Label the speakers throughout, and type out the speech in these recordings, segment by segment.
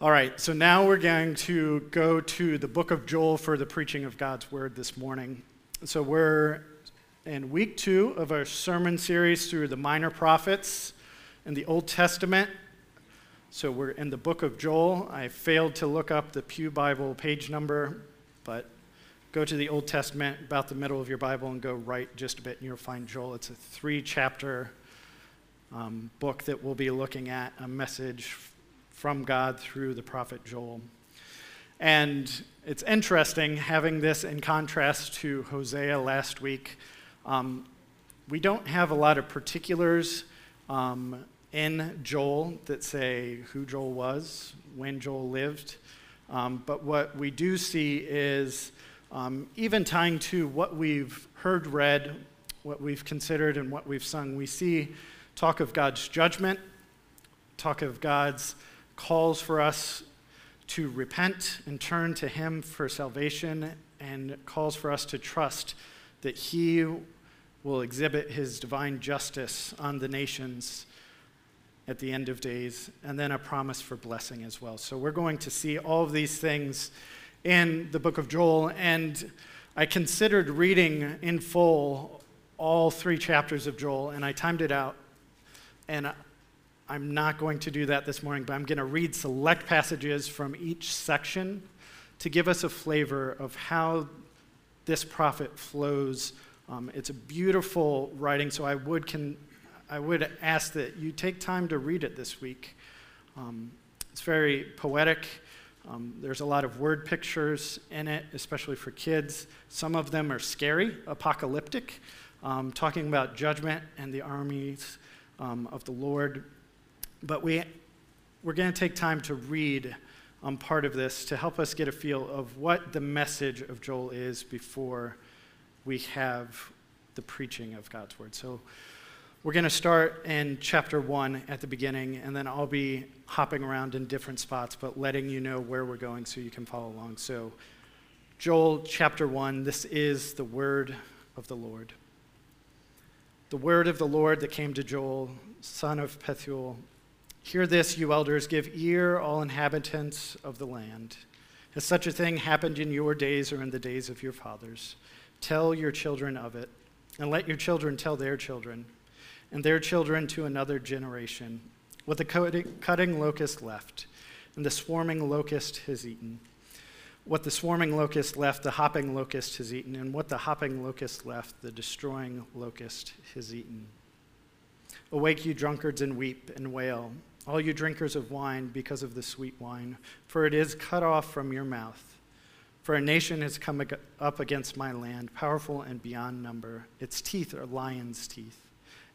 Speaker 1: All right, so now we're going to go to the book of Joel for the preaching of God's word this morning. So we're in week two of our sermon series through the minor prophets in the Old Testament. So we're in the book of Joel. I failed to look up the Pew Bible page number, but go to the Old Testament, about the middle of your Bible, and go right just a bit, and you'll find Joel. It's a three chapter um, book that we'll be looking at, a message from God through the prophet Joel. And it's interesting having this in contrast to Hosea last week. Um, we don't have a lot of particulars um, in Joel that say who Joel was, when Joel lived. Um, but what we do see is um, even tying to what we've heard read, what we've considered, and what we've sung, we see talk of God's judgment, talk of God's calls for us to repent and turn to Him for salvation, and calls for us to trust that He will exhibit His divine justice on the nations at the end of days, and then a promise for blessing as well. So we're going to see all of these things in the book of Joel, and I considered reading in full all three chapters of Joel, and I timed it out. And I'm not going to do that this morning, but I'm going to read select passages from each section to give us a flavor of how this prophet flows. Um, it's a beautiful writing, so I would, can, I would ask that you take time to read it this week. Um, it's very poetic. Um, there's a lot of word pictures in it, especially for kids. Some of them are scary, apocalyptic, um, talking about judgment and the armies um, of the Lord. But we, we're going to take time to read um, part of this to help us get a feel of what the message of Joel is before we have the preaching of God's word. So we're going to start in chapter one at the beginning, and then I'll be hopping around in different spots, but letting you know where we're going so you can follow along. So, Joel chapter one, this is the word of the Lord. The word of the Lord that came to Joel, son of Pethuel. Hear this, you elders, give ear, all inhabitants of the land. Has such a thing happened in your days or in the days of your fathers? Tell your children of it, and let your children tell their children and their children to another generation. What the cutting locust left, and the swarming locust has eaten. What the swarming locust left, the hopping locust has eaten, and what the hopping locust left, the destroying locust has eaten. Awake, you drunkards, and weep and wail, all you drinkers of wine, because of the sweet wine, for it is cut off from your mouth. For a nation has come up against my land, powerful and beyond number. Its teeth are lion's teeth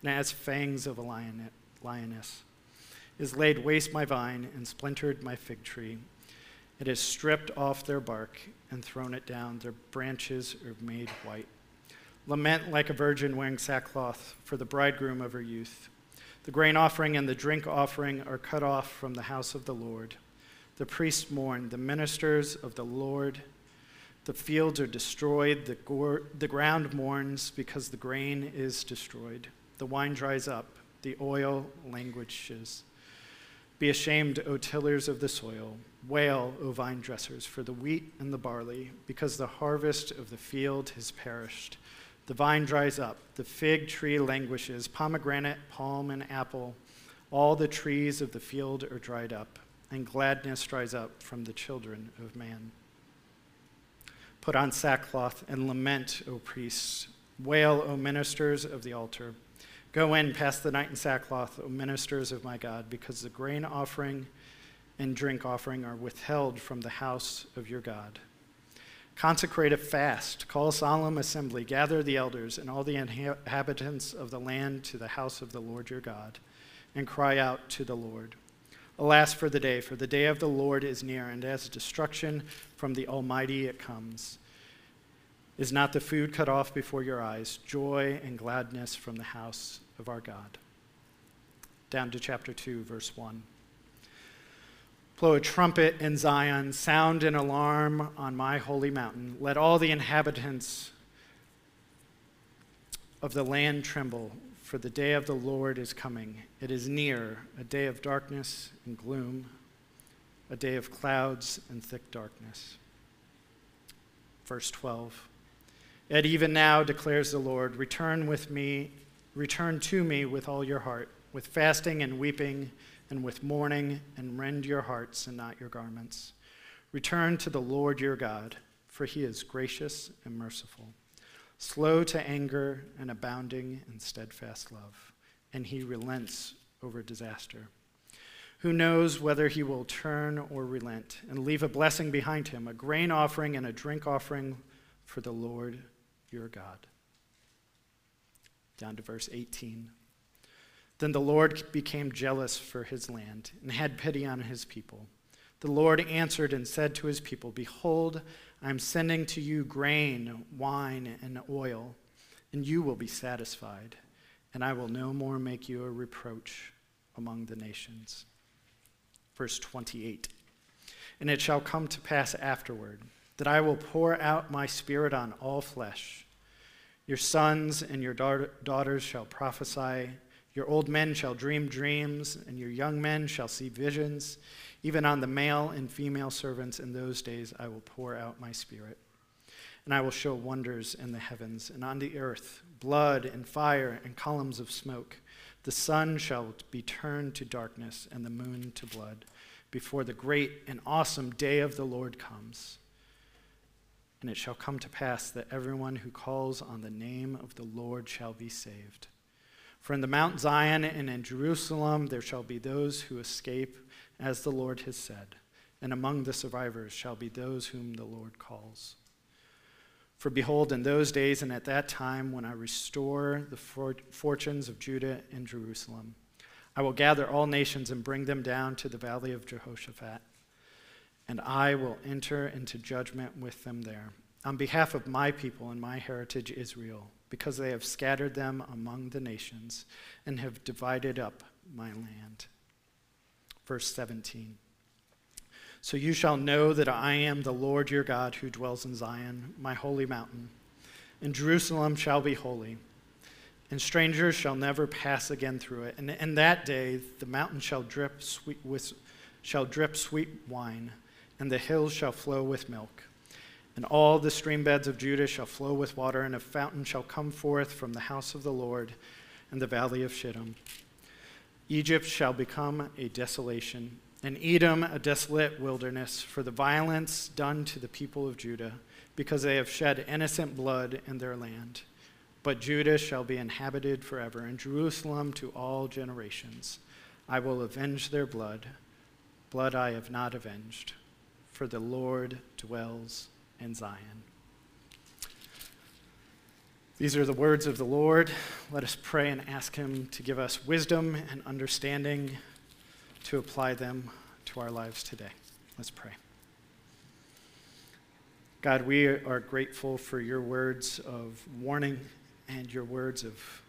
Speaker 1: and has fangs of a lion, lioness. Is laid waste my vine and splintered my fig tree. It has stripped off their bark and thrown it down. Their branches are made white. Lament like a virgin wearing sackcloth for the bridegroom of her youth. The grain offering and the drink offering are cut off from the house of the Lord. The priests mourn, the ministers of the Lord. The fields are destroyed, the, the ground mourns because the grain is destroyed. The wine dries up, the oil languishes. Be ashamed, O tillers of the soil. Wail, O vine dressers, for the wheat and the barley, because the harvest of the field has perished. The vine dries up, the fig tree languishes, pomegranate, palm, and apple. All the trees of the field are dried up, and gladness dries up from the children of man. Put on sackcloth and lament, O priests. Wail, O ministers of the altar. Go in, pass the night in sackcloth, O ministers of my God, because the grain offering and drink offering are withheld from the house of your God. Consecrate a fast, call a solemn assembly, gather the elders and all the inhabitants of the land to the house of the Lord your God, and cry out to the Lord. Alas for the day, for the day of the Lord is near, and as destruction from the Almighty it comes. Is not the food cut off before your eyes, joy and gladness from the house of our God? Down to chapter 2, verse 1. Blow a trumpet in Zion, sound an alarm on my holy mountain. Let all the inhabitants of the land tremble, for the day of the Lord is coming. It is near, a day of darkness and gloom, a day of clouds and thick darkness. Verse 12. Yet even now, declares the Lord, return with me, return to me with all your heart, with fasting and weeping and with mourning, and rend your hearts and not your garments. Return to the Lord your God, for he is gracious and merciful, slow to anger and abounding in steadfast love, and he relents over disaster. Who knows whether he will turn or relent and leave a blessing behind him, a grain offering and a drink offering for the Lord your God. Down to verse 18. Then the Lord became jealous for his land and had pity on his people. The Lord answered and said to his people, Behold, I am sending to you grain, wine, and oil, and you will be satisfied, and I will no more make you a reproach among the nations. Verse 28 And it shall come to pass afterward that I will pour out my spirit on all flesh. Your sons and your daughters shall prophesy. Your old men shall dream dreams, and your young men shall see visions. Even on the male and female servants in those days I will pour out my spirit. And I will show wonders in the heavens and on the earth blood and fire and columns of smoke. The sun shall be turned to darkness and the moon to blood before the great and awesome day of the Lord comes. And it shall come to pass that everyone who calls on the name of the Lord shall be saved. For in the Mount Zion and in Jerusalem there shall be those who escape, as the Lord has said, and among the survivors shall be those whom the Lord calls. For behold, in those days and at that time, when I restore the for- fortunes of Judah and Jerusalem, I will gather all nations and bring them down to the valley of Jehoshaphat, and I will enter into judgment with them there, on behalf of my people and my heritage Israel, because they have scattered them among the nations and have divided up my land. Verse 17. So you shall know that I am the Lord your God who dwells in Zion, my holy mountain. And Jerusalem shall be holy, and strangers shall never pass again through it. And in that day the mountain shall drip sweet, with, shall drip sweet wine, and the hills shall flow with milk. And all the stream beds of Judah shall flow with water, and a fountain shall come forth from the house of the Lord in the valley of Shittim. Egypt shall become a desolation and Edom a desolate wilderness for the violence done to the people of Judah, because they have shed innocent blood in their land. But Judah shall be inhabited forever, and Jerusalem to all generations. I will avenge their blood, blood I have not avenged, for the Lord dwells in Zion. These are the words of the Lord. Let us pray and ask Him to give us wisdom and understanding to apply them to our lives today. Let's pray. God, we are grateful for your words of warning and your words of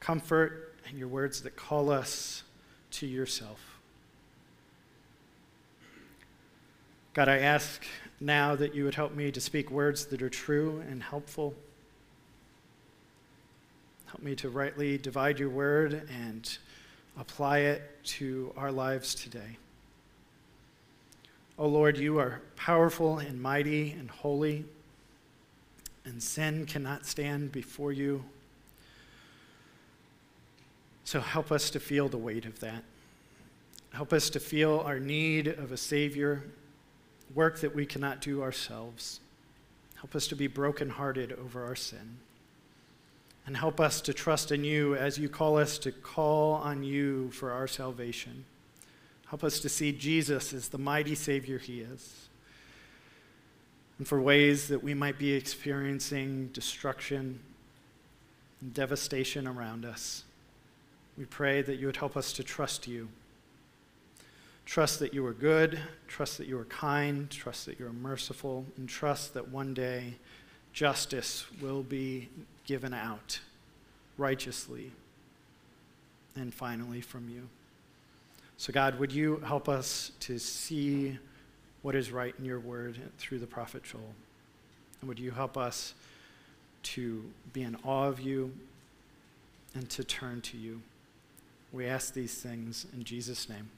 Speaker 1: comfort and your words that call us to yourself. God, I ask now that you would help me to speak words that are true and helpful. Help me to rightly divide your word and apply it to our lives today. Oh Lord, you are powerful and mighty and holy, and sin cannot stand before you. So help us to feel the weight of that. Help us to feel our need of a Savior, work that we cannot do ourselves. Help us to be brokenhearted over our sin and help us to trust in you as you call us to call on you for our salvation. Help us to see Jesus as the mighty Savior he is. And for ways that we might be experiencing destruction and devastation around us, we pray that you would help us to trust you. Trust that you are good, trust that you are kind, trust that you are merciful, and trust that one day justice will be given out righteously and finally from you. So, God, would you help us to see what is right in your word through the prophet Joel? And would you help us to be in awe of you and to turn to you? We ask these things in Jesus' name.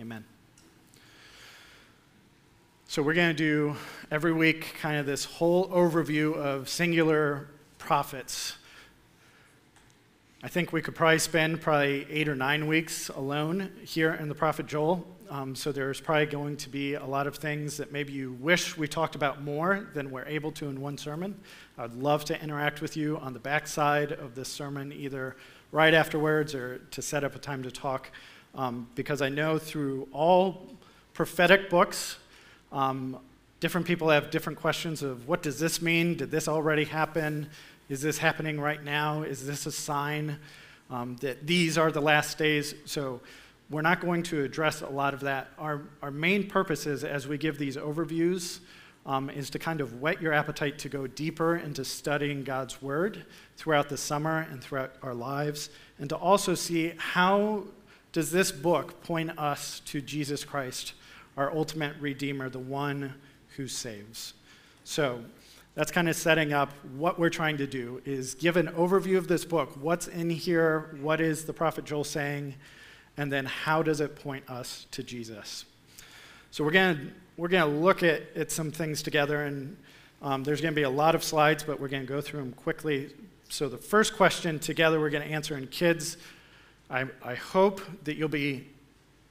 Speaker 1: Amen. So, we're going to do every week kind of this whole overview of singular prophets. I think we could probably spend probably eight or nine weeks alone here in the prophet Joel. Um, so, there's probably going to be a lot of things that maybe you wish we talked about more than we're able to in one sermon. I'd love to interact with you on the backside of this sermon, either right afterwards or to set up a time to talk, um, because I know through all prophetic books, um, different people have different questions of what does this mean? Did this already happen? Is this happening right now? Is this a sign um, that these are the last days? So we're not going to address a lot of that. Our, our main purpose is, as we give these overviews, um, is to kind of whet your appetite to go deeper into studying God's Word throughout the summer and throughout our lives, and to also see how does this book point us to Jesus Christ our ultimate Redeemer, the one who saves. So that's kind of setting up what we're trying to do is give an overview of this book. What's in here? What is the prophet Joel saying? And then how does it point us to Jesus? So we're going to we're going to look at, at some things together, and um, there's going to be a lot of slides, but we're going to go through them quickly. So the first question together we're going to answer, in kids, I, I hope that you'll be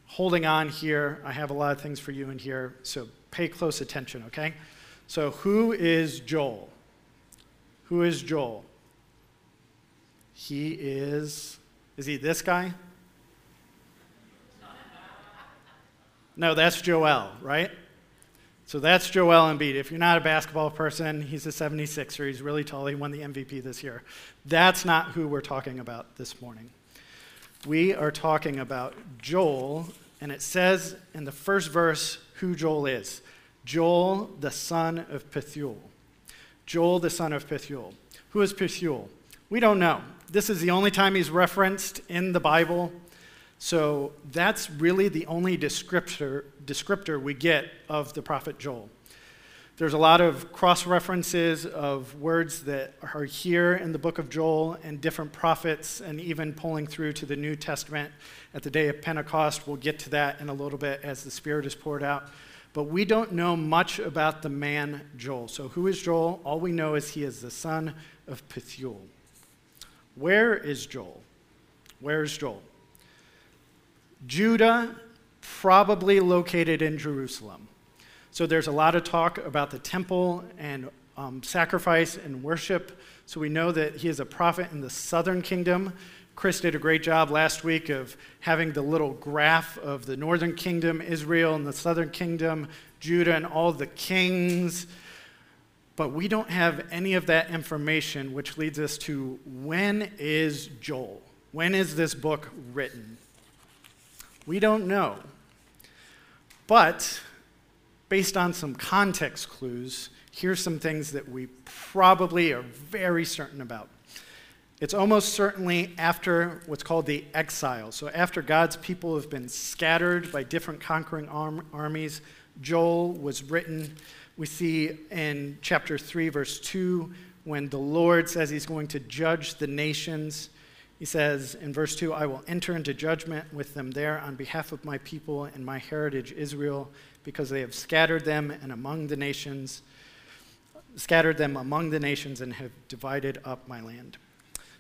Speaker 1: holding on here. I have a lot of things for you in here, so pay close attention, okay? So, who is Joel? Who is Joel? He is, is he this guy? No, that's Joel, right? So that's Joel Embiid. If you're not a basketball person, he's a 76er. He's really tall. He won the MVP this year. That's not who we're talking about this morning we are talking about Joel, and it says in the first verse who Joel is Joel, the son of Pethuel. Joel, the son of Pethuel. Who is Pethuel? We don't know. This is the only time he's referenced in the Bible. So that's really the only descriptor, descriptor we get of the prophet Joel. There's a lot of cross references of words that are here in the book of Joel and different prophets, and even pulling through to the New Testament at the day of Pentecost. We'll get to that in a little bit as the Spirit is poured out. But we don't know much about the man Joel. So, who is Joel? All we know is he is the son of Pethuel. Where is Joel? Where is Joel? Judah, probably located in Jerusalem. So there's a lot of talk about the temple and um, sacrifice and worship. So we know that he is a prophet in the southern kingdom. Chris did a great job last week of having the little graph of the northern kingdom, Israel, and the southern kingdom, Judah, and all the kings. But we don't have any of that information, which leads us to when is Joel? When is this book written? We don't know. But based on some context clues, here's some things that we probably are very certain about. It's almost certainly after what's called the exile. So, after God's people have been scattered by different conquering arm- armies, Joel was written. We see in chapter 3, verse 2, when the Lord says he's going to judge the nations. He says in verse 2, I will enter into judgment with them there on behalf of my people and my heritage Israel because they have scattered them and among the nations, scattered them among the nations and have divided up my land.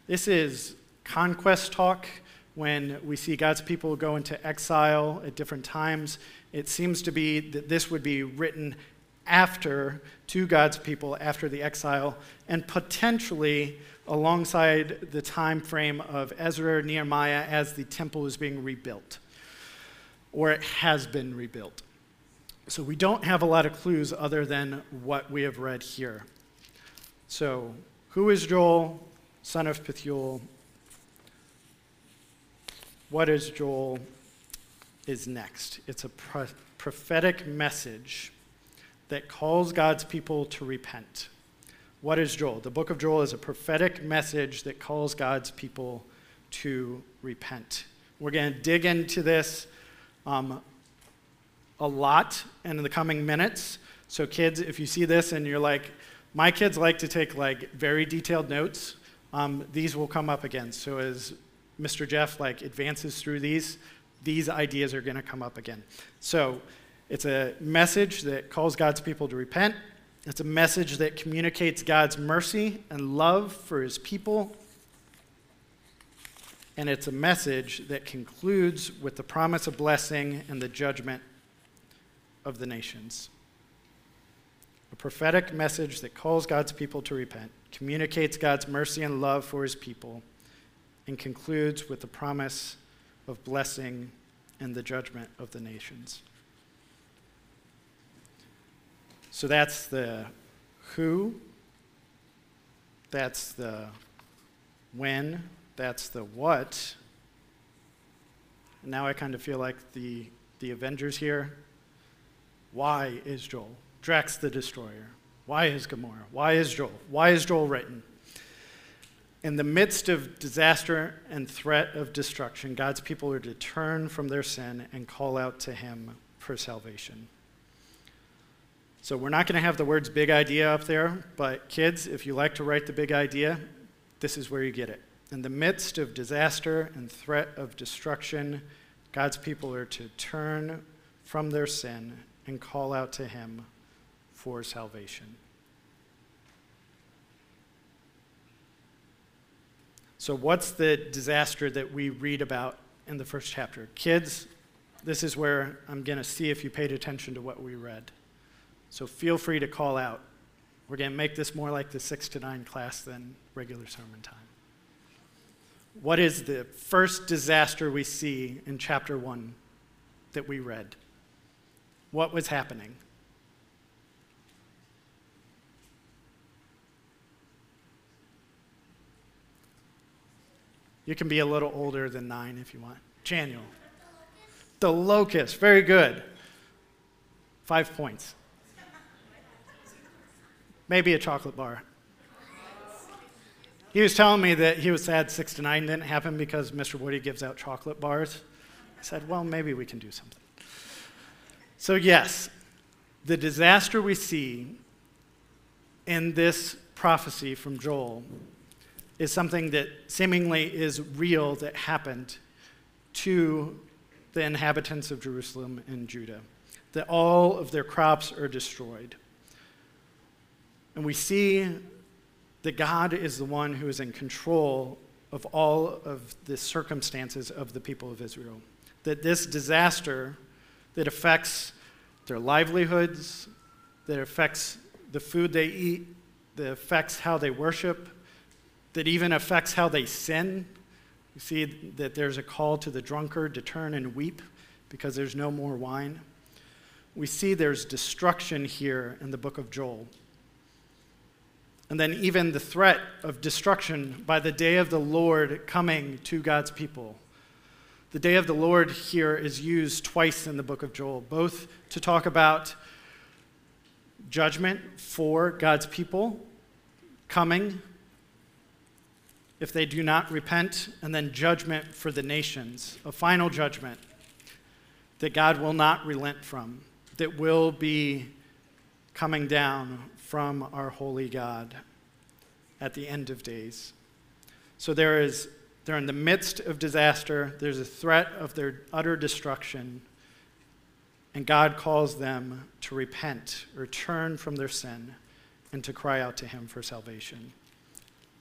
Speaker 1: This is conquest talk when we see God's people go into exile at different times. It seems to be that this would be written after to God's people after the exile and potentially alongside the time frame of Ezra Nehemiah as the temple is being rebuilt or it has been rebuilt. So we don't have a lot of clues other than what we have read here. So, who is Joel, son of Pethuel? What is Joel is next. It's a pro- prophetic message that calls God's people to repent. What is Joel? The book of Joel is a prophetic message that calls God's people to repent. We're going to dig into this um, a lot in the coming minutes. So, kids, if you see this and you're like, my kids like to take like very detailed notes, um, these will come up again. So, as Mr. Jeff like advances through these, these ideas are going to come up again. So, It's a message that calls God's people to repent. It's a message that communicates God's mercy and love for his people. And it's a message that concludes with the promise of blessing and the judgment of the nations. A prophetic message that calls God's people to repent, communicates God's mercy and love for his people, and concludes with the promise of blessing and the judgment of the nations. So that's the who, that's the when, that's the what. Now I kind of feel like the, the Avengers here. Why is Joel? Drax the Destroyer. Why is Gamora? Why is Joel? Why is Joel written? In the midst of disaster and threat of destruction, God's people are to turn from their sin and call out to Him for salvation. So, we're not going to have the words big idea up there, but kids, if you like to write the big idea, this is where you get it. In the midst of disaster and threat of destruction, God's people are to turn from their sin and call out to Him for salvation. So, what's the disaster that we read about in the first chapter? Kids, this is where I'm going to see if you paid attention to what we read. So, feel free to call out. We're going to make this more like the 6 to 9 class than regular sermon time. What is the first disaster we see in chapter 1 that we read? What was happening? You can be a little older than nine if you want. Chaniel. The locust. Very good. Five points. Maybe a chocolate bar. He was telling me that he was sad six to nine didn't happen because Mr. Woody gives out chocolate bars. I said, well, maybe we can do something. So, yes, the disaster we see in this prophecy from Joel is something that seemingly is real that happened to the inhabitants of Jerusalem and Judah, that all of their crops are destroyed. And we see that God is the one who is in control of all of the circumstances of the people of Israel. That this disaster that affects their livelihoods, that affects the food they eat, that affects how they worship, that even affects how they sin. You see that there's a call to the drunkard to turn and weep because there's no more wine. We see there's destruction here in the book of Joel. And then, even the threat of destruction by the day of the Lord coming to God's people. The day of the Lord here is used twice in the book of Joel, both to talk about judgment for God's people coming if they do not repent, and then judgment for the nations, a final judgment that God will not relent from, that will be coming down from our holy God at the end of days. So there is they're in the midst of disaster, there's a threat of their utter destruction, and God calls them to repent or turn from their sin and to cry out to him for salvation.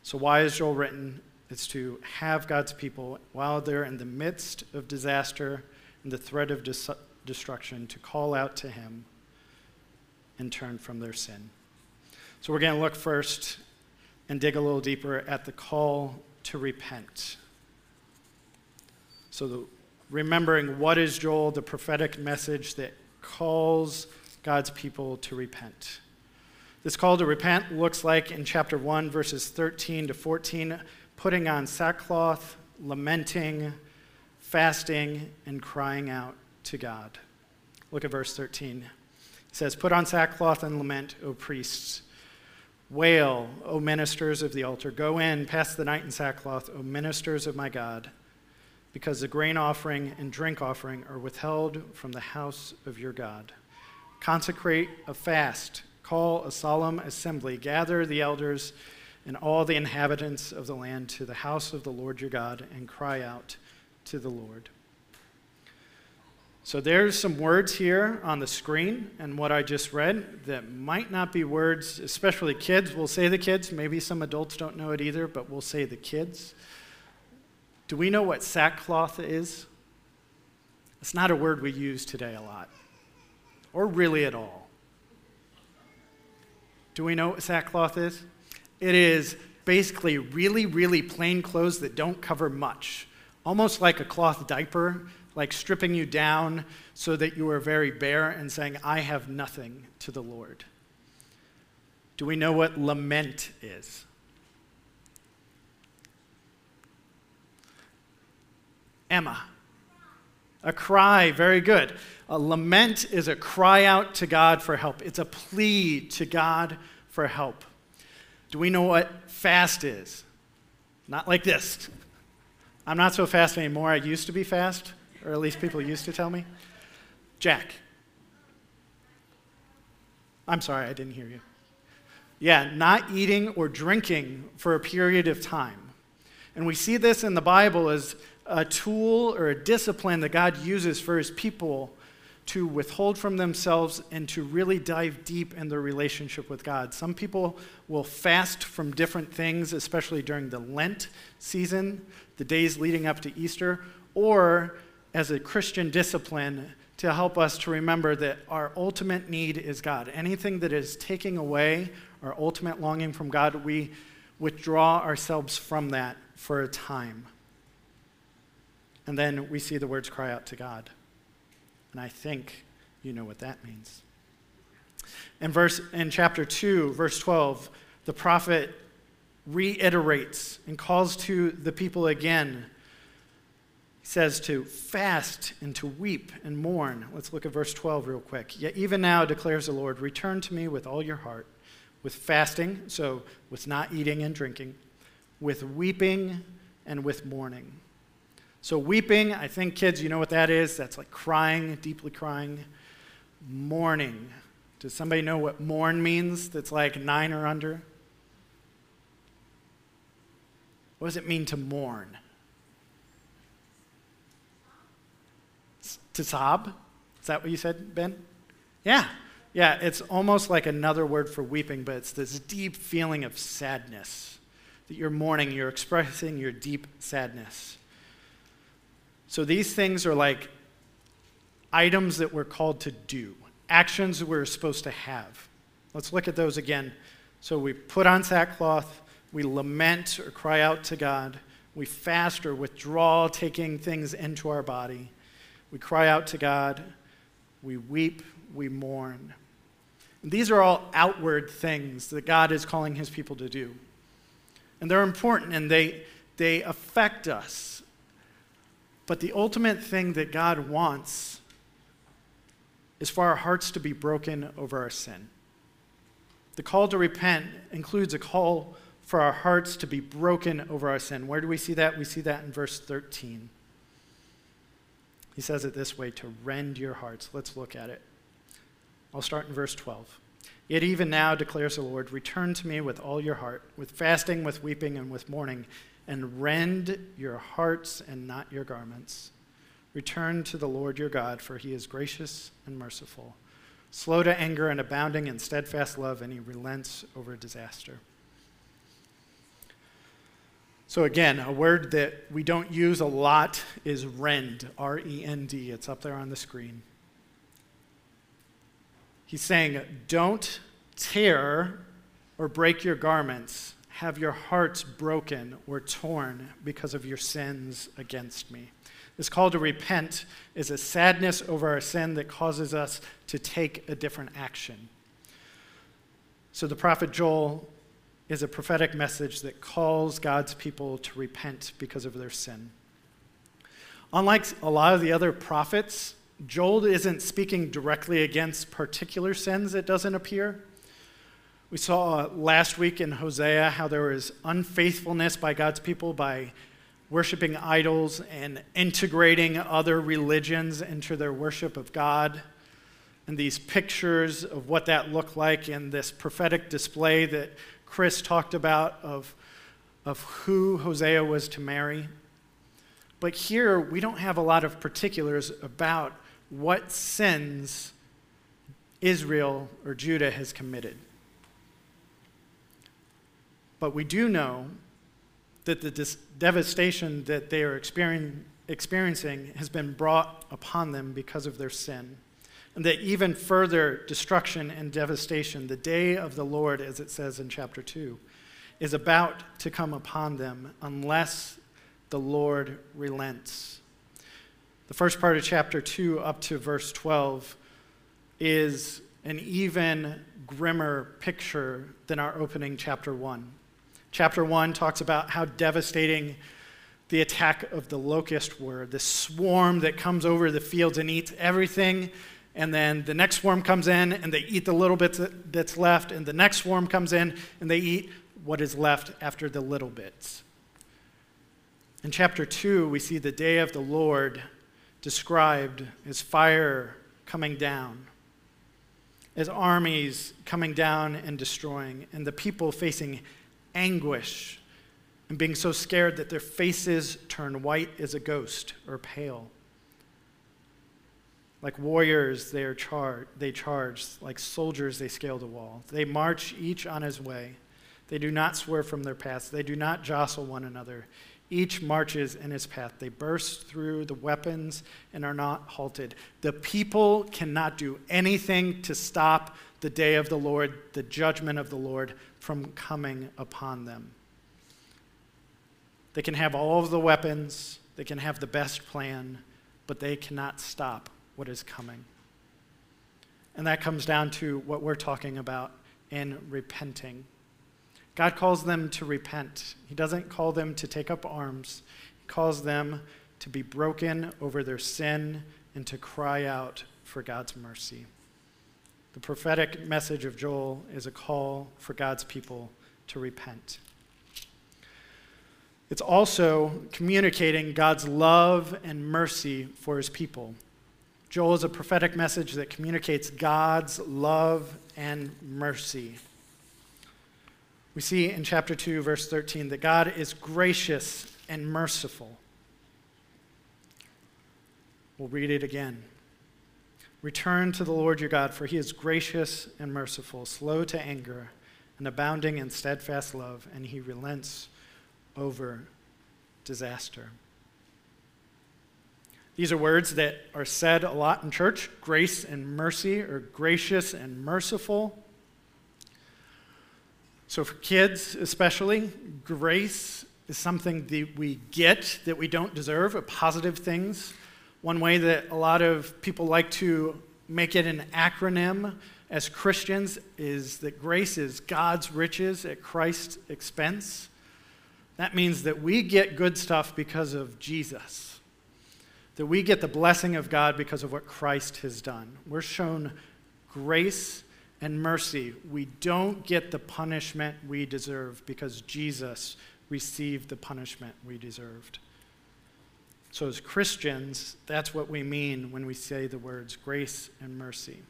Speaker 1: So, why is Joel written? It's to have God's people, while they're in the midst of disaster and the threat of dis- destruction, to call out to Him and turn from their sin. So, we're going to look first and dig a little deeper at the call to repent. So, the, remembering what is Joel, the prophetic message that calls God's people to repent. This call to repent looks like in chapter 1, verses 13 to 14, putting on sackcloth, lamenting, fasting, and crying out to God. Look at verse 13. It says, Put on sackcloth and lament, O priests. Wail, O ministers of the altar. Go in, pass the night in sackcloth, O ministers of my God, because the grain offering and drink offering are withheld from the house of your God. Consecrate a fast Call a solemn assembly, gather the elders and all the inhabitants of the land to the house of the Lord your God, and cry out to the Lord. So there's some words here on the screen and what I just read that might not be words, especially kids. We'll say the kids. Maybe some adults don't know it either, but we'll say the kids. Do we know what sackcloth is? It's not a word we use today a lot, or really at all. Do we know what sackcloth is? It is basically really, really plain clothes that don't cover much, almost like a cloth diaper, like stripping you down so that you are very bare and saying, I have nothing to the Lord. Do we know what lament is? Emma. A cry, very good. A lament is a cry out to God for help, it's a plea to God for help. Do we know what fast is? Not like this. I'm not so fast anymore. I used to be fast, or at least people used to tell me. Jack. I'm sorry, I didn't hear you. Yeah, not eating or drinking for a period of time. And we see this in the Bible as a tool or a discipline that God uses for his people to withhold from themselves and to really dive deep in their relationship with God. Some people will fast from different things, especially during the Lent season, the days leading up to Easter, or as a Christian discipline to help us to remember that our ultimate need is God. Anything that is taking away our ultimate longing from God, we withdraw ourselves from that for a time. And then we see the words cry out to God. And I think you know what that means. In verse in chapter 2, verse 12, the prophet reiterates and calls to the people again. Says to fast and to weep and mourn. Let's look at verse 12 real quick. Yet even now declares the Lord, return to me with all your heart, with fasting, so with not eating and drinking, with weeping and with mourning. So, weeping, I think, kids, you know what that is? That's like crying, deeply crying. Mourning. Does somebody know what mourn means that's like nine or under? What does it mean to mourn? To sob? Is that what you said, Ben? Yeah. Yeah, it's almost like another word for weeping, but it's this deep feeling of sadness that you're mourning, you're expressing your deep sadness. So these things are like items that we're called to do, actions we're supposed to have. Let's look at those again. So we put on sackcloth, we lament or cry out to God, we fast or withdraw taking things into our body, we cry out to God, we weep, we mourn. And these are all outward things that God is calling his people to do. And they're important and they, they affect us. But the ultimate thing that God wants is for our hearts to be broken over our sin. The call to repent includes a call for our hearts to be broken over our sin. Where do we see that? We see that in verse 13. He says it this way to rend your hearts. Let's look at it. I'll start in verse 12. Yet even now, declares the Lord, return to me with all your heart, with fasting, with weeping, and with mourning, and rend your hearts and not your garments. Return to the Lord your God, for he is gracious and merciful, slow to anger and abounding in steadfast love, and he relents over disaster. So, again, a word that we don't use a lot is rend, R E N D. It's up there on the screen. He's saying, don't tear or break your garments have your hearts broken or torn because of your sins against me. This call to repent is a sadness over our sin that causes us to take a different action. So the prophet Joel is a prophetic message that calls God's people to repent because of their sin. Unlike a lot of the other prophets, Joel isn't speaking directly against particular sins, it doesn't appear. We saw last week in Hosea how there was unfaithfulness by God's people by worshiping idols and integrating other religions into their worship of God. And these pictures of what that looked like in this prophetic display that Chris talked about of, of who Hosea was to marry. But here, we don't have a lot of particulars about what sins Israel or Judah has committed. But we do know that the dis- devastation that they are experien- experiencing has been brought upon them because of their sin. And that even further destruction and devastation, the day of the Lord, as it says in chapter 2, is about to come upon them unless the Lord relents. The first part of chapter 2 up to verse 12 is an even grimmer picture than our opening chapter 1. Chapter 1 talks about how devastating the attack of the locust were, the swarm that comes over the fields and eats everything. And then the next swarm comes in and they eat the little bit that's left. And the next swarm comes in and they eat what is left after the little bits. In chapter 2, we see the day of the Lord described as fire coming down, as armies coming down and destroying, and the people facing anguish and being so scared that their faces turn white as a ghost or pale. Like warriors, they, are char- they charge. Like soldiers, they scale the wall. They march each on his way. They do not swerve from their paths. They do not jostle one another. Each marches in his path. They burst through the weapons and are not halted. The people cannot do anything to stop the day of the Lord, the judgment of the Lord, from coming upon them. They can have all of the weapons, they can have the best plan, but they cannot stop what is coming. And that comes down to what we're talking about in repenting. God calls them to repent. He doesn't call them to take up arms, He calls them to be broken over their sin and to cry out for God's mercy. The prophetic message of Joel is a call for God's people to repent. It's also communicating God's love and mercy for his people. Joel is a prophetic message that communicates God's love and mercy. We see in chapter 2, verse 13, that God is gracious and merciful. We'll read it again. Return to the Lord your God, for he is gracious and merciful, slow to anger, and abounding in steadfast love, and he relents over disaster. These are words that are said a lot in church grace and mercy, or gracious and merciful. So, for kids especially, grace is something that we get that we don't deserve, a positive things. One way that a lot of people like to make it an acronym as Christians is that grace is God's riches at Christ's expense. That means that we get good stuff because of Jesus, that we get the blessing of God because of what Christ has done. We're shown grace and mercy. We don't get the punishment we deserve because Jesus received the punishment we deserved. So, as Christians, that's what we mean when we say the words grace and mercy.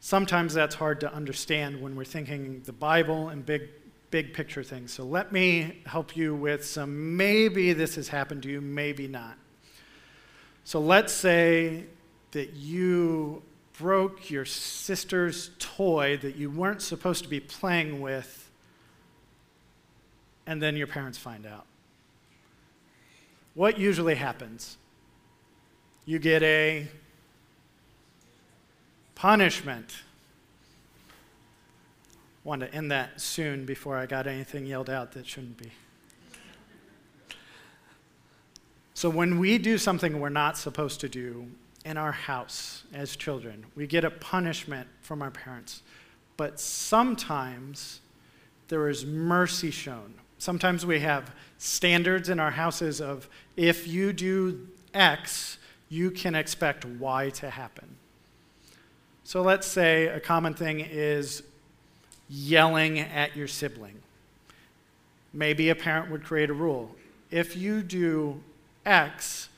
Speaker 1: Sometimes that's hard to understand when we're thinking the Bible and big, big picture things. So, let me help you with some maybe this has happened to you, maybe not. So, let's say that you broke your sister's toy that you weren't supposed to be playing with, and then your parents find out what usually happens? You get a punishment. Want to end that soon before I got anything yelled out that shouldn't be. So, when we do something we're not supposed to do in our house as children, we get a punishment from our parents. But sometimes there is mercy shown. Sometimes we have standards in our houses of if you do X, you can expect Y to happen. So let's say a common thing is yelling at your sibling. Maybe a parent would create a rule. If you do X,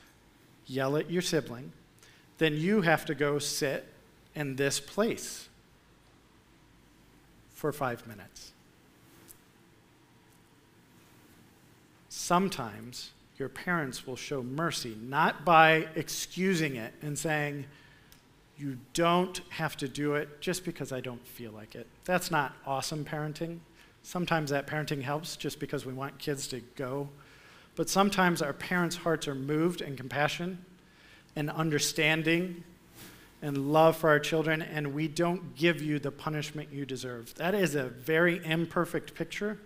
Speaker 1: yell at your sibling, then you have to go sit in this place for five minutes. sometimes your parents will show mercy, not by excusing it and saying, you don't have to do it just because I don't feel like it. That's not awesome parenting. Sometimes that parenting helps just because we want kids to go. But sometimes our parents' hearts are moved in compassion and understanding and love for our children, and we don't give you the punishment you deserve. That is a very imperfect picture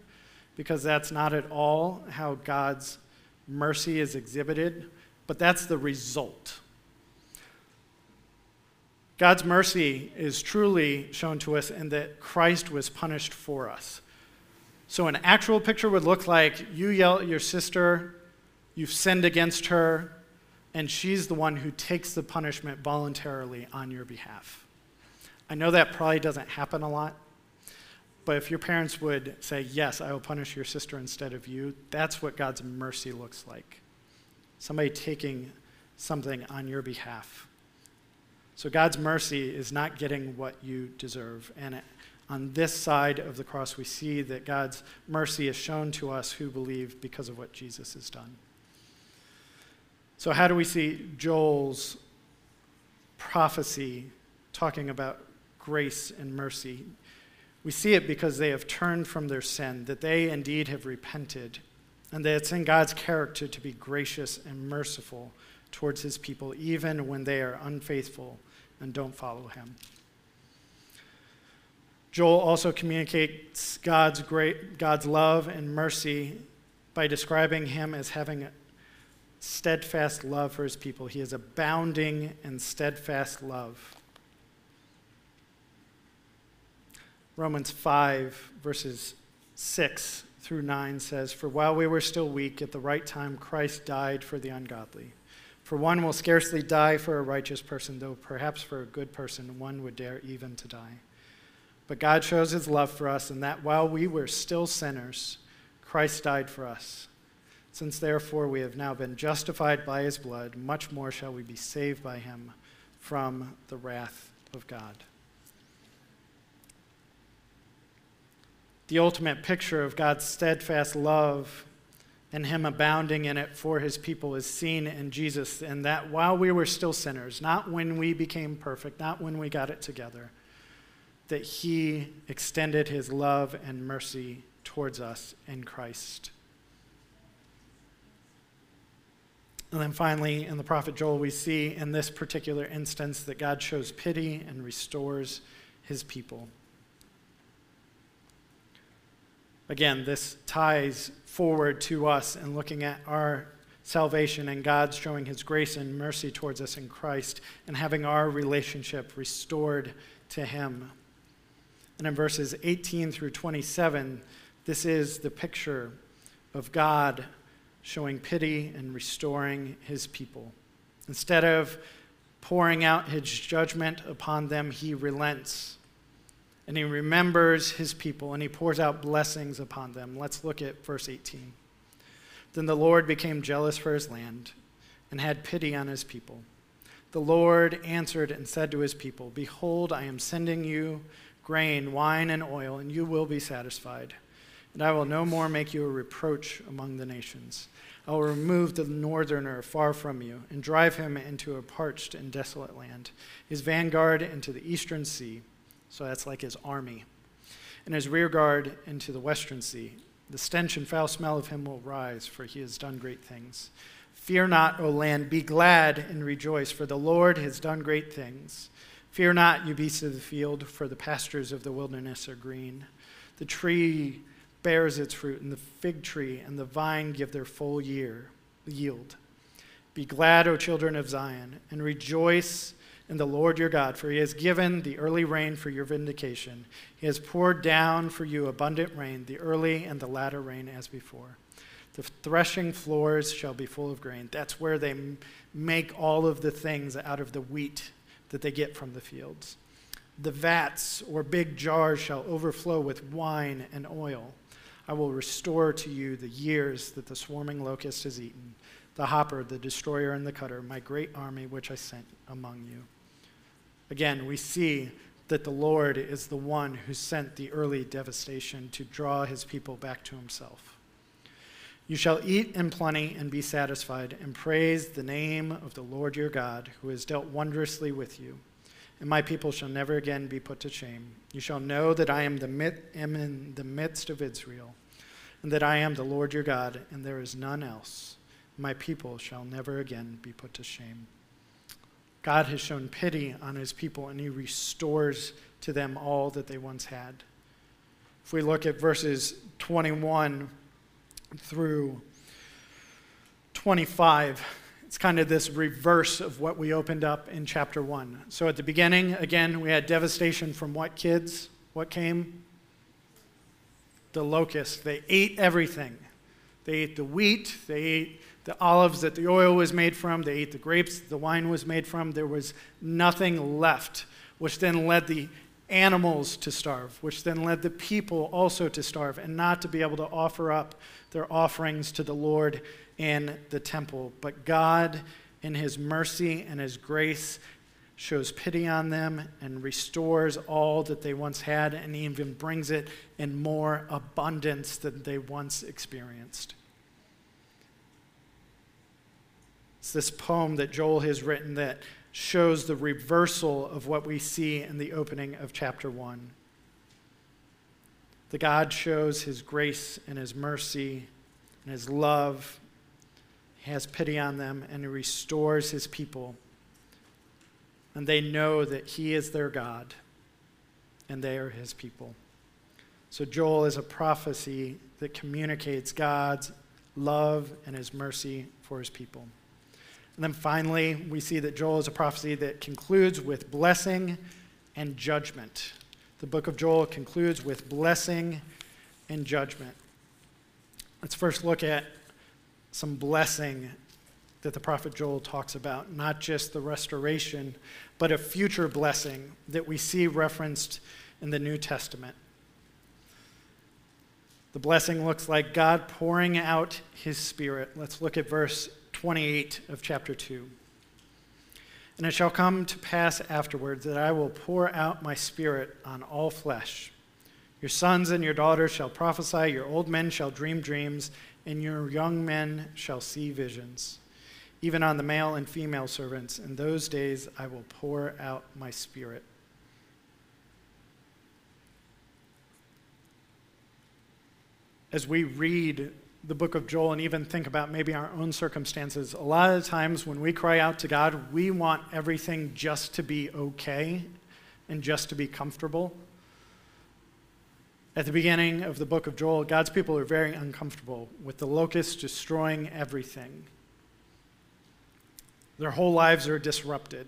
Speaker 1: because that's not at all how God's mercy is exhibited, but that's the result. God's mercy is truly shown to us in that Christ was punished for us. So, an actual picture would look like you yell at your sister, you've sinned against her, and she's the one who takes the punishment voluntarily on your behalf. I know that probably doesn't happen a lot, but if your parents would say, Yes, I will punish your sister instead of you, that's what God's mercy looks like. Somebody taking something on your behalf. So God's mercy is not getting what you deserve. And on this side of the cross, we see that God's mercy is shown to us who believe because of what Jesus has done. So, how do we see Joel's prophecy talking about grace and mercy? We see it because they have turned from their sin, that they indeed have repented, and that it's in God's character to be gracious and merciful towards his people, even when they are unfaithful and don't follow him. Joel also communicates God's great God's love and mercy by describing him as having a steadfast love for his people. He is abounding in steadfast love. Romans 5, verses 6 through 9 says, For while we were still weak, at the right time Christ died for the ungodly. For one will scarcely die for a righteous person, though perhaps for a good person one would dare even to die. But God shows his love for us in that while we were still sinners, Christ died for us. Since therefore we have now been justified by his blood, much more shall we be saved by him from the wrath of God. the ultimate picture of God's steadfast love and Him abounding in it for His people is seen in Jesus, and that while we were still sinners, not when we became perfect, not when we got it together, that He extended His love and mercy towards us in Christ. And then finally, in the prophet Joel, we see in this particular instance that God shows pity and restores his people. Again, this ties forward to us in looking at our salvation and God showing his grace and mercy towards us in Christ and having our relationship restored to him. And in verses 18 through 27, this is the picture of God showing pity and restoring his people. Instead of pouring out his judgment upon them, he relents and he remembers his people and he pours out blessings upon them. Let's look at verse 18. Then the Lord became jealous for his land and had pity on his people. The Lord answered and said to his people, Behold, I am sending you grain, wine, and oil, and you will be satisfied. And I will no more make you a reproach among the nations. I will remove the northerner far from you and drive him into a parched and desolate land, his vanguard into the eastern sea so that's like his army. And his rear guard into the western sea. The stench and foul smell of him will rise, for he has done great things. Fear not, O land, be glad and rejoice, for the Lord has done great things. Fear not, you beasts of the field, for the pastures of the wilderness are green. The tree bears its fruit, and the fig tree and the vine give their full year yield. Be glad, O children of Zion, and rejoice in the Lord your God, for he has given the early rain for your vindication. He has poured down for you abundant rain, the early and the latter rain as before. The threshing floors shall be full of grain. That's where they make all of the things out of the wheat that they get from the fields. The vats or big jars shall overflow with wine and oil. I will restore to you the years that the swarming locust has eaten, the hopper, the destroyer, and the cutter, my great army which I sent among you. Again, we see that the Lord is the one who sent the early devastation to draw his people back to himself. You shall eat in plenty and be satisfied, and praise the name of the Lord your God, who has dealt wondrously with you. And my people shall never again be put to shame. You shall know that I am, the, am in the midst of Israel, and that I am the Lord your God, and there is none else. My people shall never again be put to shame. God has shown pity on his people, and he restores to them all that they once had. If we look at verses 21 through 25, it's kind of this reverse of what we opened up in chapter 1. So at the beginning, again, we had devastation from what kids? What came? The locusts. They ate everything. They ate the wheat, they ate the olives that the oil was made from, they ate the grapes the wine was made from. There was nothing left, which then led the animals to starve, which then led the people also to starve and not to be able to offer up their offerings to the Lord in the temple. But God, in His mercy and His grace, shows pity on them and restores all that they once had and even brings it in more abundance than they once experienced. It's this poem that Joel has written that shows the reversal of what we see in the opening of chapter 1. The God shows his grace and his mercy and his love. He has pity on them and he restores his people. And they know that he is their God and they are his people. So, Joel is a prophecy that communicates God's love and his mercy for his people. And then finally, we see that Joel is a prophecy that concludes with blessing and judgment. The book of Joel concludes with blessing and judgment. Let's first look at some blessing that the prophet Joel talks about, not just the restoration, but a future blessing that we see referenced in the New Testament. The blessing looks like God pouring out his spirit. Let's look at verse 28 of chapter 2. And it shall come to pass afterwards that I will pour out my spirit on all flesh. Your sons and your daughters shall prophesy, your old men shall dream dreams, and your young men shall see visions. Even on the male and female servants, in those days I will pour out my spirit. As we read the book of Joel and even think about maybe our own circumstances, a lot of the times when we cry out to God, we want everything just to be okay and just to be comfortable. At the beginning of the book of Joel, God's people are very uncomfortable with the locusts destroying everything. Their whole lives are disrupted.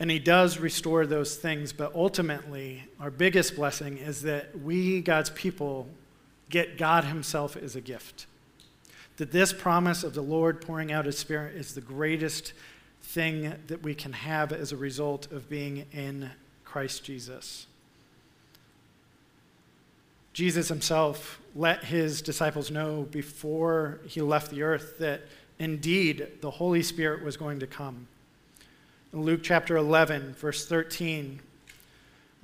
Speaker 1: And he does restore those things, but ultimately, our biggest blessing is that we, God's people, get God Himself as a gift. That this promise of the Lord pouring out His Spirit is the greatest thing that we can have as a result of being in Christ Jesus. Jesus Himself let His disciples know before He left the earth that indeed the Holy Spirit was going to come. In Luke chapter 11, verse 13,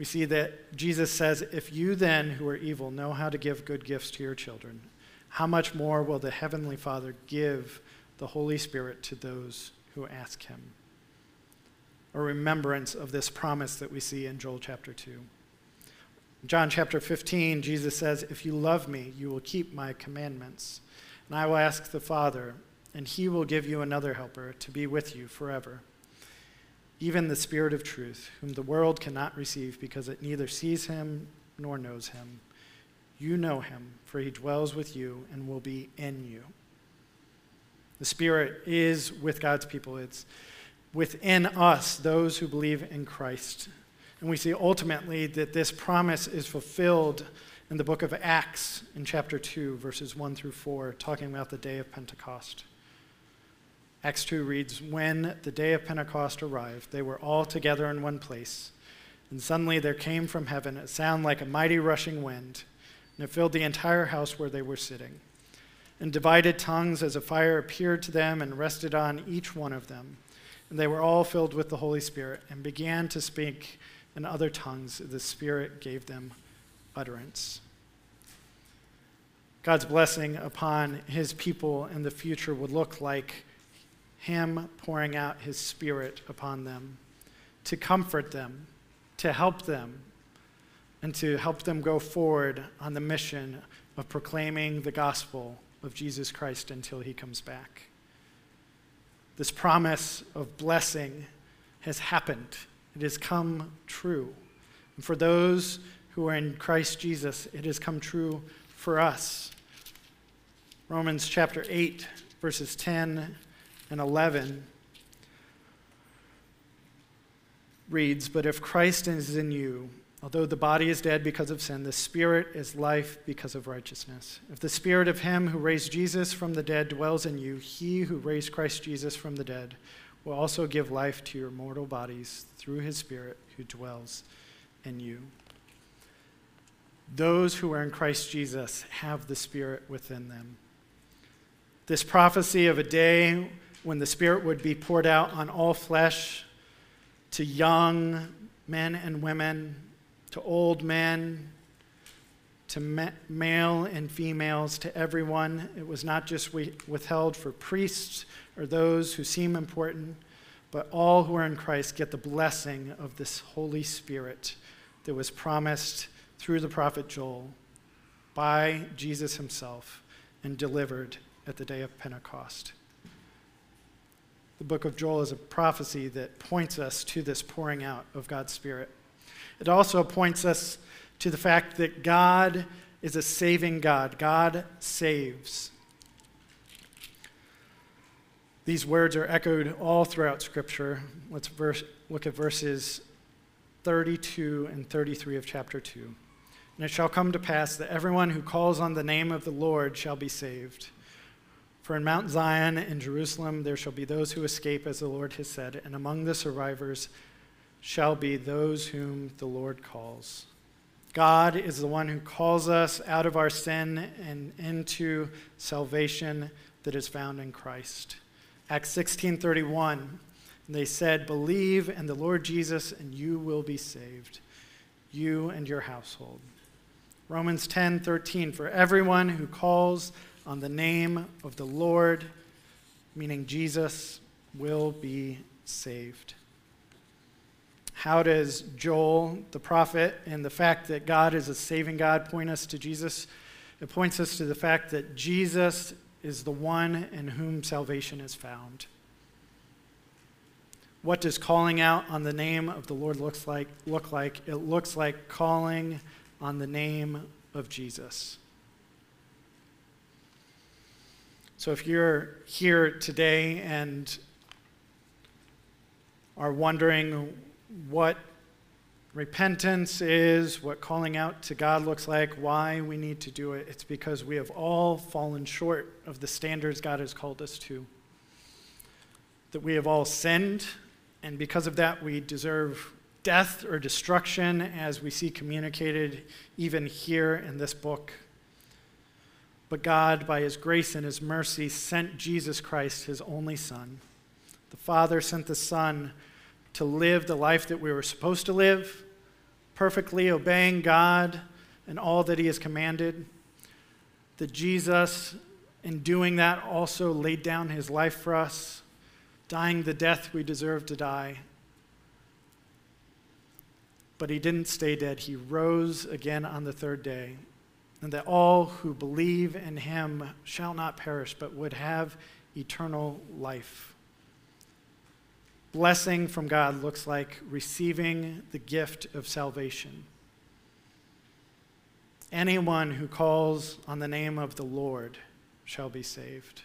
Speaker 1: we see that Jesus says, If you then, who are evil, know how to give good gifts to your children, how much more will the Heavenly Father give the Holy Spirit to those who ask Him? A remembrance of this promise that we see in Joel chapter 2. John chapter 15, Jesus says, If you love me, you will keep my commandments. And I will ask the Father, and he will give you another helper to be with you forever even the Spirit of truth, whom the world cannot receive because it neither sees him nor knows him. You know him, for he dwells with you and will be in you. The Spirit is with God's people, it's within us, those who believe in Christ. And we see ultimately that this promise is fulfilled in the book of Acts in chapter 2, verses 1 through 4, talking about the day of Pentecost. Acts 2 reads When the day of Pentecost arrived, they were all together in one place. And suddenly there came from heaven a sound like a mighty rushing wind, and it filled the entire house where they were sitting. And divided tongues as a fire appeared to them and rested on each one of them. And they were all filled with the Holy Spirit and began to speak in other tongues. The Spirit gave them utterance. God's blessing upon his people in the future would look like him pouring out his spirit upon them to comfort them, to help them, and to help them go forward on the mission of proclaiming the gospel of Jesus Christ until he comes back. This promise of blessing has happened, it has come true. And for those who are in Christ Jesus, it has come true for us. Romans chapter 8, verses 10 and 11 reads But if Christ is in you, although the body is dead because of sin, the spirit is life because of righteousness. If the spirit of him who raised Jesus from the dead dwells in you, he who raised Christ Jesus from the dead will also give life to your mortal bodies through his spirit who dwells in you. Those who are in Christ Jesus have the spirit within them. This prophecy of a day when the Spirit would be poured out on all flesh to young men and women, to old men, to ma- male and females, to everyone. It was not just withheld for priests or those who seem important, but all who are in Christ get the blessing of this Holy Spirit that was promised through the prophet Joel by Jesus himself and delivered at the day of Pentecost. The book of Joel is a prophecy that points us to this pouring out of God's Spirit. It also points us to the fact that God is a saving God. God saves. These words are echoed all throughout Scripture. Let's verse, look at verses 32 and 33 of chapter 2. And it shall come to pass that everyone who calls on the name of the Lord shall be saved. For in Mount Zion and Jerusalem there shall be those who escape, as the Lord has said, and among the survivors shall be those whom the Lord calls. God is the one who calls us out of our sin and into salvation that is found in Christ. Acts 16:31 they said, "Believe in the Lord Jesus and you will be saved, you and your household." Romans 10:13 For everyone who calls on the name of the Lord, meaning Jesus, will be saved. How does Joel, the prophet, and the fact that God is a saving God point us to Jesus? It points us to the fact that Jesus is the one in whom salvation is found. What does calling out on the name of the Lord looks like, look like? It looks like calling on the name of Jesus. So if you're here today and are wondering what repentance is, what calling out to God looks like, why we need to do it, it's because we have all fallen short of the standards God has called us to. That we have all sinned, and because of that, we deserve death or destruction, as we see communicated even here in this book. But God, by his grace and his mercy, sent Jesus Christ, his only Son. The Father sent the Son to live the life that we were supposed to live, perfectly obeying God and all that he has commanded. That Jesus, in doing that, also laid down his life for us, dying the death we deserve to die. But he didn't stay dead. He rose again on the third day and that all who believe in him shall not perish, but would have eternal life. Blessing from God looks like receiving the gift of salvation. Anyone who calls on the name of the Lord shall be saved.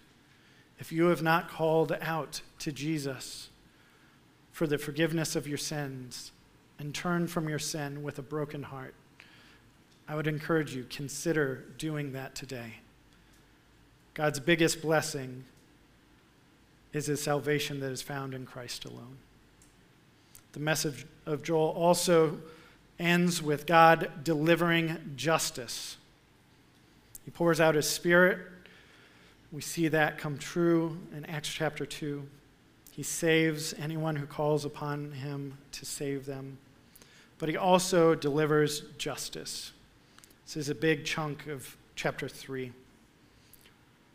Speaker 1: If you have not called out to Jesus for the forgiveness of your sins and turned from your sin with a broken heart, I would encourage you, consider doing that today. God's biggest blessing is his salvation that is found in Christ alone. The message of Joel also ends with God delivering justice. He pours out his spirit. We see that come true in Acts chapter 2. He saves anyone who calls upon him to save them. But he also delivers justice. This is a big chunk of chapter 3. I'm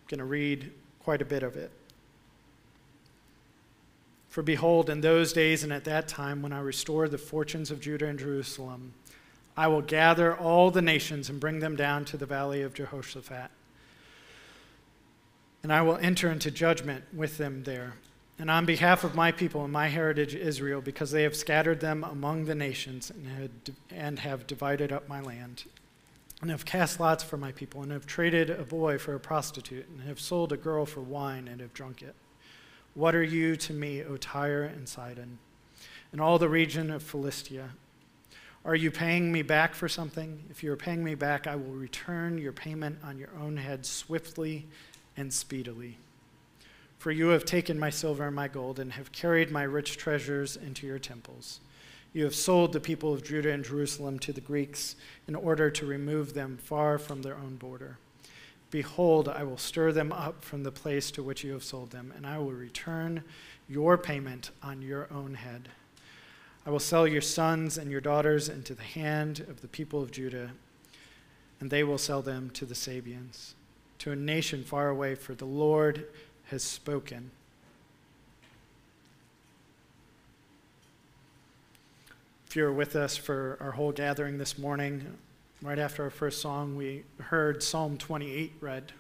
Speaker 1: going to read quite a bit of it. For behold, in those days and at that time, when I restore the fortunes of Judah and Jerusalem, I will gather all the nations and bring them down to the valley of Jehoshaphat. And I will enter into judgment with them there. And on behalf of my people and my heritage Israel, because they have scattered them among the nations and, and have divided up my land, and have cast lots for my people, and have traded a boy for a prostitute, and have sold a girl for wine, and have drunk it. What are you to me, O Tyre and Sidon, and all the region of Philistia? Are you paying me back for something? If you are paying me back, I will return your payment on your own head swiftly and speedily. For you have taken my silver and my gold, and have carried my rich treasures into your temples. You have sold the people of Judah and Jerusalem to the Greeks in order to remove them far from their own border. Behold, I will stir them up from the place to which you have sold them, and I will return your payment on your own head. I will sell your sons and your daughters into the hand of the people of Judah, and they will sell them to the Sabeans, to a nation far away, for the Lord has spoken. If you're with us for our whole gathering this morning, Right after our first song, we heard Psalm 28 read,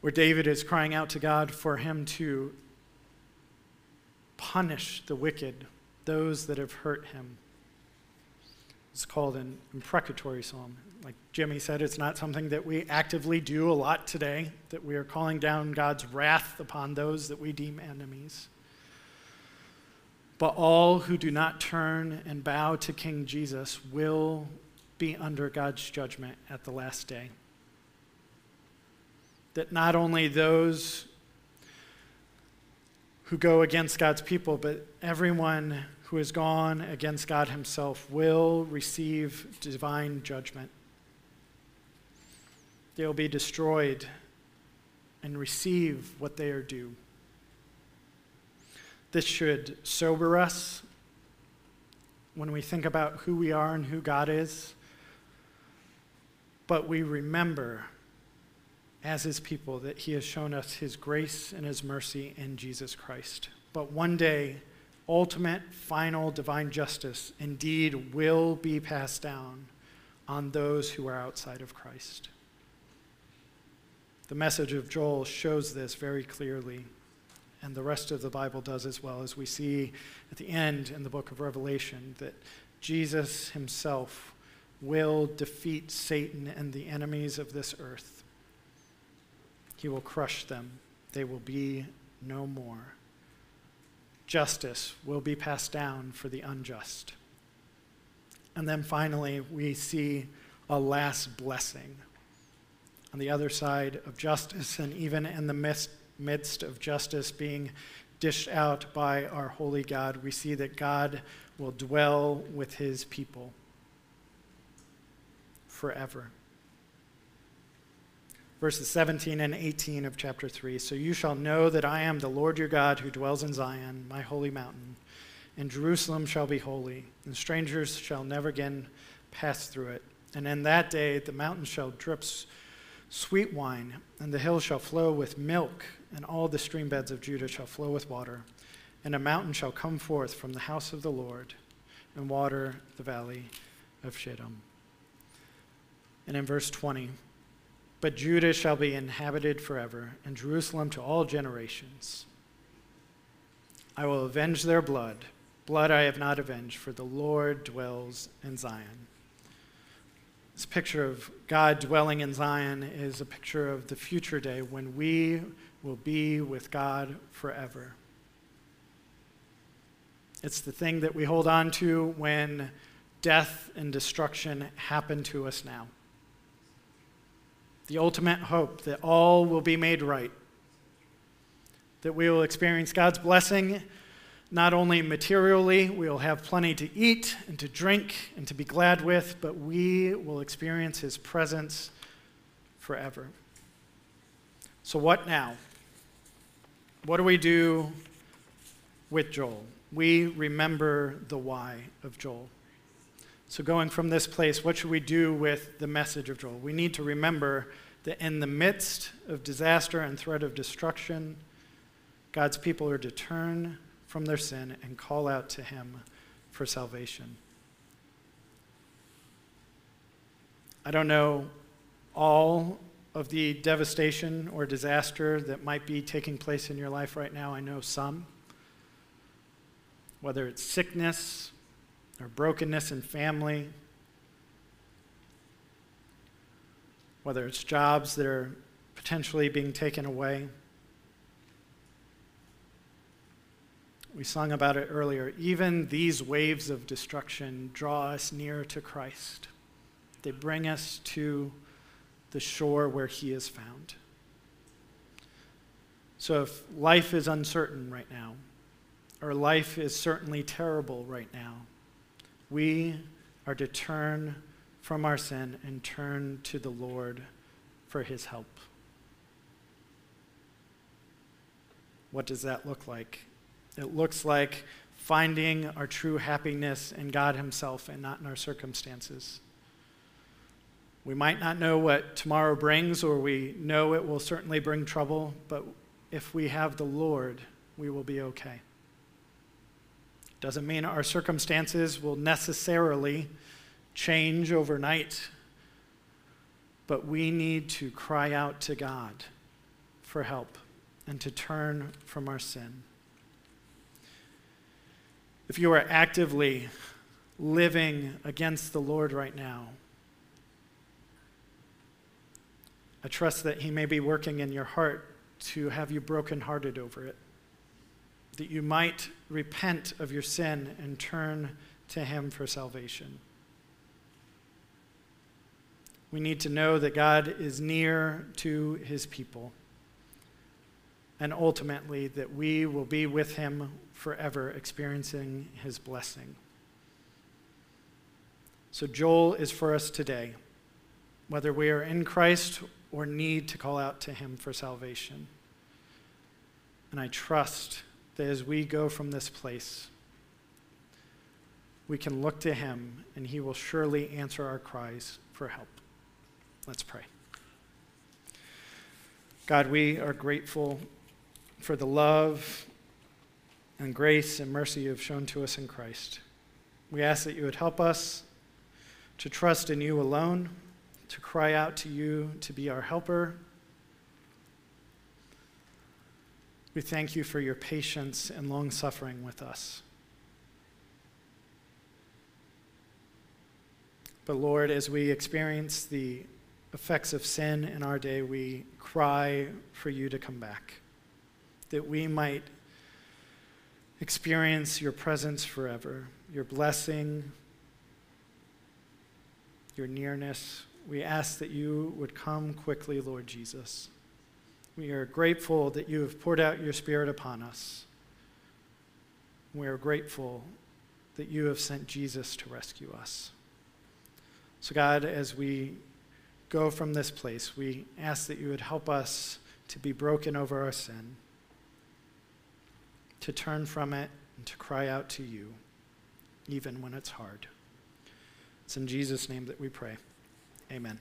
Speaker 1: where David is crying out to God for him to punish the wicked, those that have hurt him. It's called an imprecatory psalm. Like Jimmy said, it's not something that we actively do a lot today, that we are calling down God's wrath upon those that we deem enemies. But all who do not turn and bow to King Jesus will be under God's judgment at the last day. That not only those who go against God's people, but everyone who has gone against God Himself will receive divine judgment. They will be destroyed and receive what they are due. This should sober us when we think about who we are and who God is. But we remember, as His people, that He has shown us His grace and His mercy in Jesus Christ. But one day, ultimate, final divine justice indeed will be passed down on those who are outside of Christ. The message of Joel shows this very clearly and the rest of the Bible does as well, as we see at the end in the book of Revelation that Jesus himself will defeat Satan and the enemies of this earth. He will crush them, they will be no more. Justice will be passed down for the unjust. And then finally, we see a last blessing. On the other side of justice, and even in the midst midst of justice being dished out by our holy God, we see that God will dwell with his people forever. Verses 17 and 18 of chapter 3 So you shall know that I am the Lord your God who dwells in Zion, my holy mountain, and Jerusalem shall be holy, and strangers shall never again pass through it. And in that day the mountain shall drip sweet wine, and the hills shall flow with milk and all the stream beds of Judah shall flow with water, and a mountain shall come forth from the house of the Lord, and water the valley of Shittim. And in verse 20, but Judah shall be inhabited forever, and Jerusalem to all generations. I will avenge their blood. Blood I have not avenged, for the Lord dwells in Zion. This picture of God dwelling in Zion is a picture of the future day when we will be with God forever. It's the thing that we hold on to when death and destruction happen to us now. The ultimate hope that all will be made right, that we will experience God's blessing not only materially, we will have plenty to eat and to drink and to be glad with, but we will experience His presence forever. So, what now? What do we do with Joel? We remember the why of Joel. So, going from this place, what should we do with the message of Joel? We need to remember that in the midst of disaster and threat of destruction, God's people are to turn from their sin and call out to Him for salvation. I don't know all of the devastation or disaster that might be taking place in your life right now. I know some. Whether it's sickness or brokenness in family, whether it's jobs that are potentially being taken away. We sung about it earlier. Even these waves of destruction draw us near to Christ. They bring us to the shore where He is found. So if life is uncertain right now, or life is certainly terrible right now, we are to turn from our sin and turn to the Lord for His help. What does that look like? It looks like finding our true happiness in God Himself and not in our circumstances. We might not know what tomorrow brings, or we know it will certainly bring trouble, but if we have the Lord, we will be okay. Doesn't mean our circumstances will necessarily change overnight, but we need to cry out to God for help and to turn from our sin. If you are actively living against the Lord right now, I trust that He may be working in your heart to have you brokenhearted over it, that you might repent of your sin and turn to Him for salvation. We need to know that God is near to His people, and ultimately that we will be with Him forever, experiencing His blessing. So, Joel is for us today, whether we are in Christ or need to call out to Him for salvation. And I trust that as we go from this place, we can look to Him and He will surely answer our cries for help. Let's pray. God, we are grateful for the love and grace and mercy you have shown to us in Christ. We ask that you would help us to trust in you alone to cry out to you to be our helper. We thank you for your patience and long suffering with us. But Lord, as we experience the effects of sin in our day, we cry for you to come back, that we might experience your presence forever, your blessing, your nearness, we ask that you would come quickly, Lord Jesus. We are grateful that you have poured out your Spirit upon us. We are grateful that you have sent Jesus to rescue us. So, God, as we go from this place, we ask that you would help us to be broken over our sin, to turn from it, and to cry out to you, even when it's hard. It's in Jesus' name that we pray. Amen.